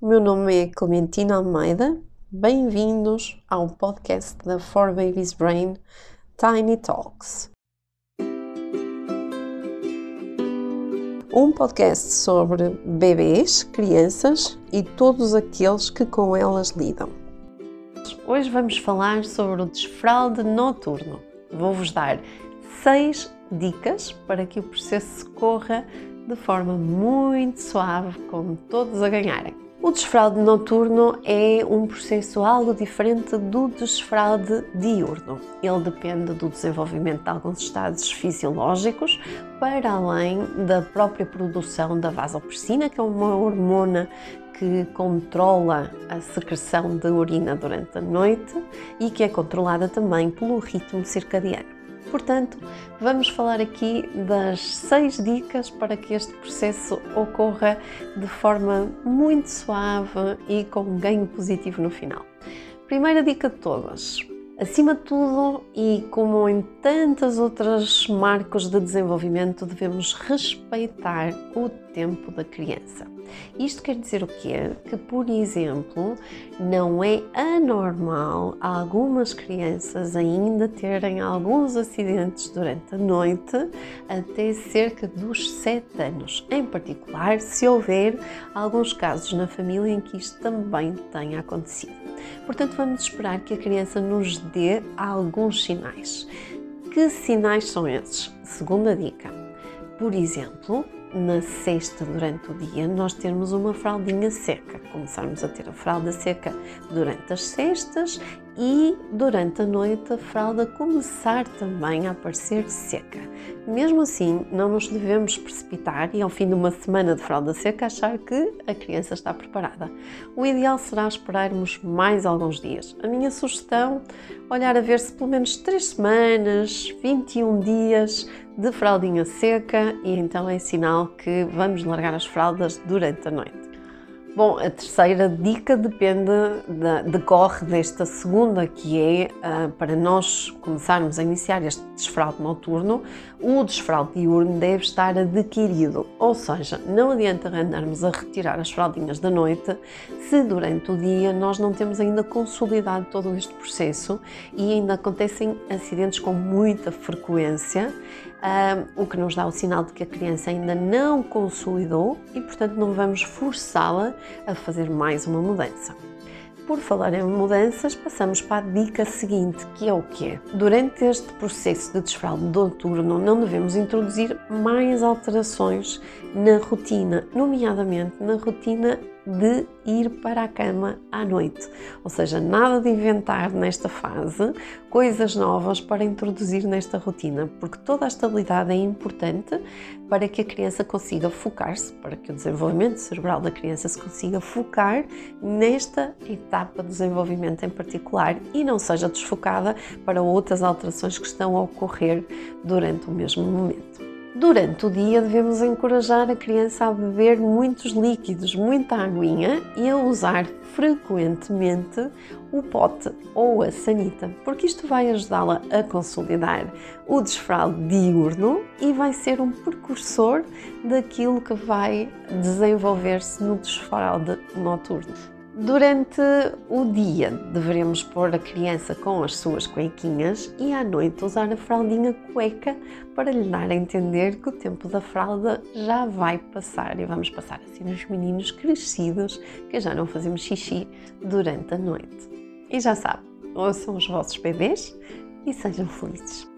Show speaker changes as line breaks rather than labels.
o meu nome é Clementina Almeida. Bem-vindos ao podcast da For Babies Brain Tiny Talks. Um podcast sobre bebês, crianças e todos aqueles que com elas lidam. Hoje vamos falar sobre o desfralde noturno. Vou-vos dar seis dicas para que o processo corra de forma muito suave, com todos a ganharem. O desfralde noturno é um processo algo diferente do desfralde diurno. Ele depende do desenvolvimento de alguns estados fisiológicos, para além da própria produção da vasopressina, que é uma hormona que controla a secreção de urina durante a noite e que é controlada também pelo ritmo circadiano. Portanto, vamos falar aqui das seis dicas para que este processo ocorra de forma muito suave e com um ganho positivo no final. Primeira dica de todas: Acima de tudo, e como em tantas outras marcos de desenvolvimento, devemos respeitar o tempo da criança. Isto quer dizer o quê? Que, por exemplo, não é anormal algumas crianças ainda terem alguns acidentes durante a noite até cerca dos 7 anos, em particular se houver alguns casos na família em que isto também tenha acontecido. Portanto, vamos esperar que a criança nos dê alguns sinais. Que sinais são esses? Segunda dica. Por exemplo, na sexta durante o dia nós termos uma fraldinha seca, começarmos a ter a fralda seca durante as sextas e durante a noite a fralda começar também a aparecer seca. Mesmo assim, não nos devemos precipitar e ao fim de uma semana de fralda seca achar que a criança está preparada. O ideal será esperarmos mais alguns dias. A minha sugestão, olhar a ver se pelo menos 3 semanas, 21 dias de fraldinha seca e então é sinal que vamos largar as fraldas durante a noite. Bom, a terceira dica depende, de, decorre desta segunda, que é uh, para nós começarmos a iniciar este desfraude noturno, o desfraude diurno deve estar adquirido, ou seja, não adianta andarmos a retirar as fraldinhas da noite se durante o dia nós não temos ainda consolidado todo este processo e ainda acontecem acidentes com muita frequência o que nos dá o sinal de que a criança ainda não consolidou e, portanto, não vamos forçá-la a fazer mais uma mudança. Por falar em mudanças, passamos para a dica seguinte, que é o quê? Durante este processo de desfralde noturno, não devemos introduzir mais alterações na rotina, nomeadamente na rotina de ir para a cama à noite. Ou seja, nada de inventar nesta fase coisas novas para introduzir nesta rotina, porque toda a estabilidade é importante para que a criança consiga focar-se, para que o desenvolvimento cerebral da criança se consiga focar nesta etapa de desenvolvimento em particular e não seja desfocada para outras alterações que estão a ocorrer durante o mesmo momento. Durante o dia devemos encorajar a criança a beber muitos líquidos, muita aguinha e a usar frequentemente o pote ou a sanita, porque isto vai ajudá-la a consolidar o desfralde diurno e vai ser um precursor daquilo que vai desenvolver-se no desfralde noturno. Durante o dia deveremos pôr a criança com as suas cuequinhas e à noite usar a fraldinha cueca para lhe dar a entender que o tempo da fralda já vai passar e vamos passar assim os meninos crescidos que já não fazemos xixi durante a noite. E já sabe, ouçam os vossos bebês e sejam felizes.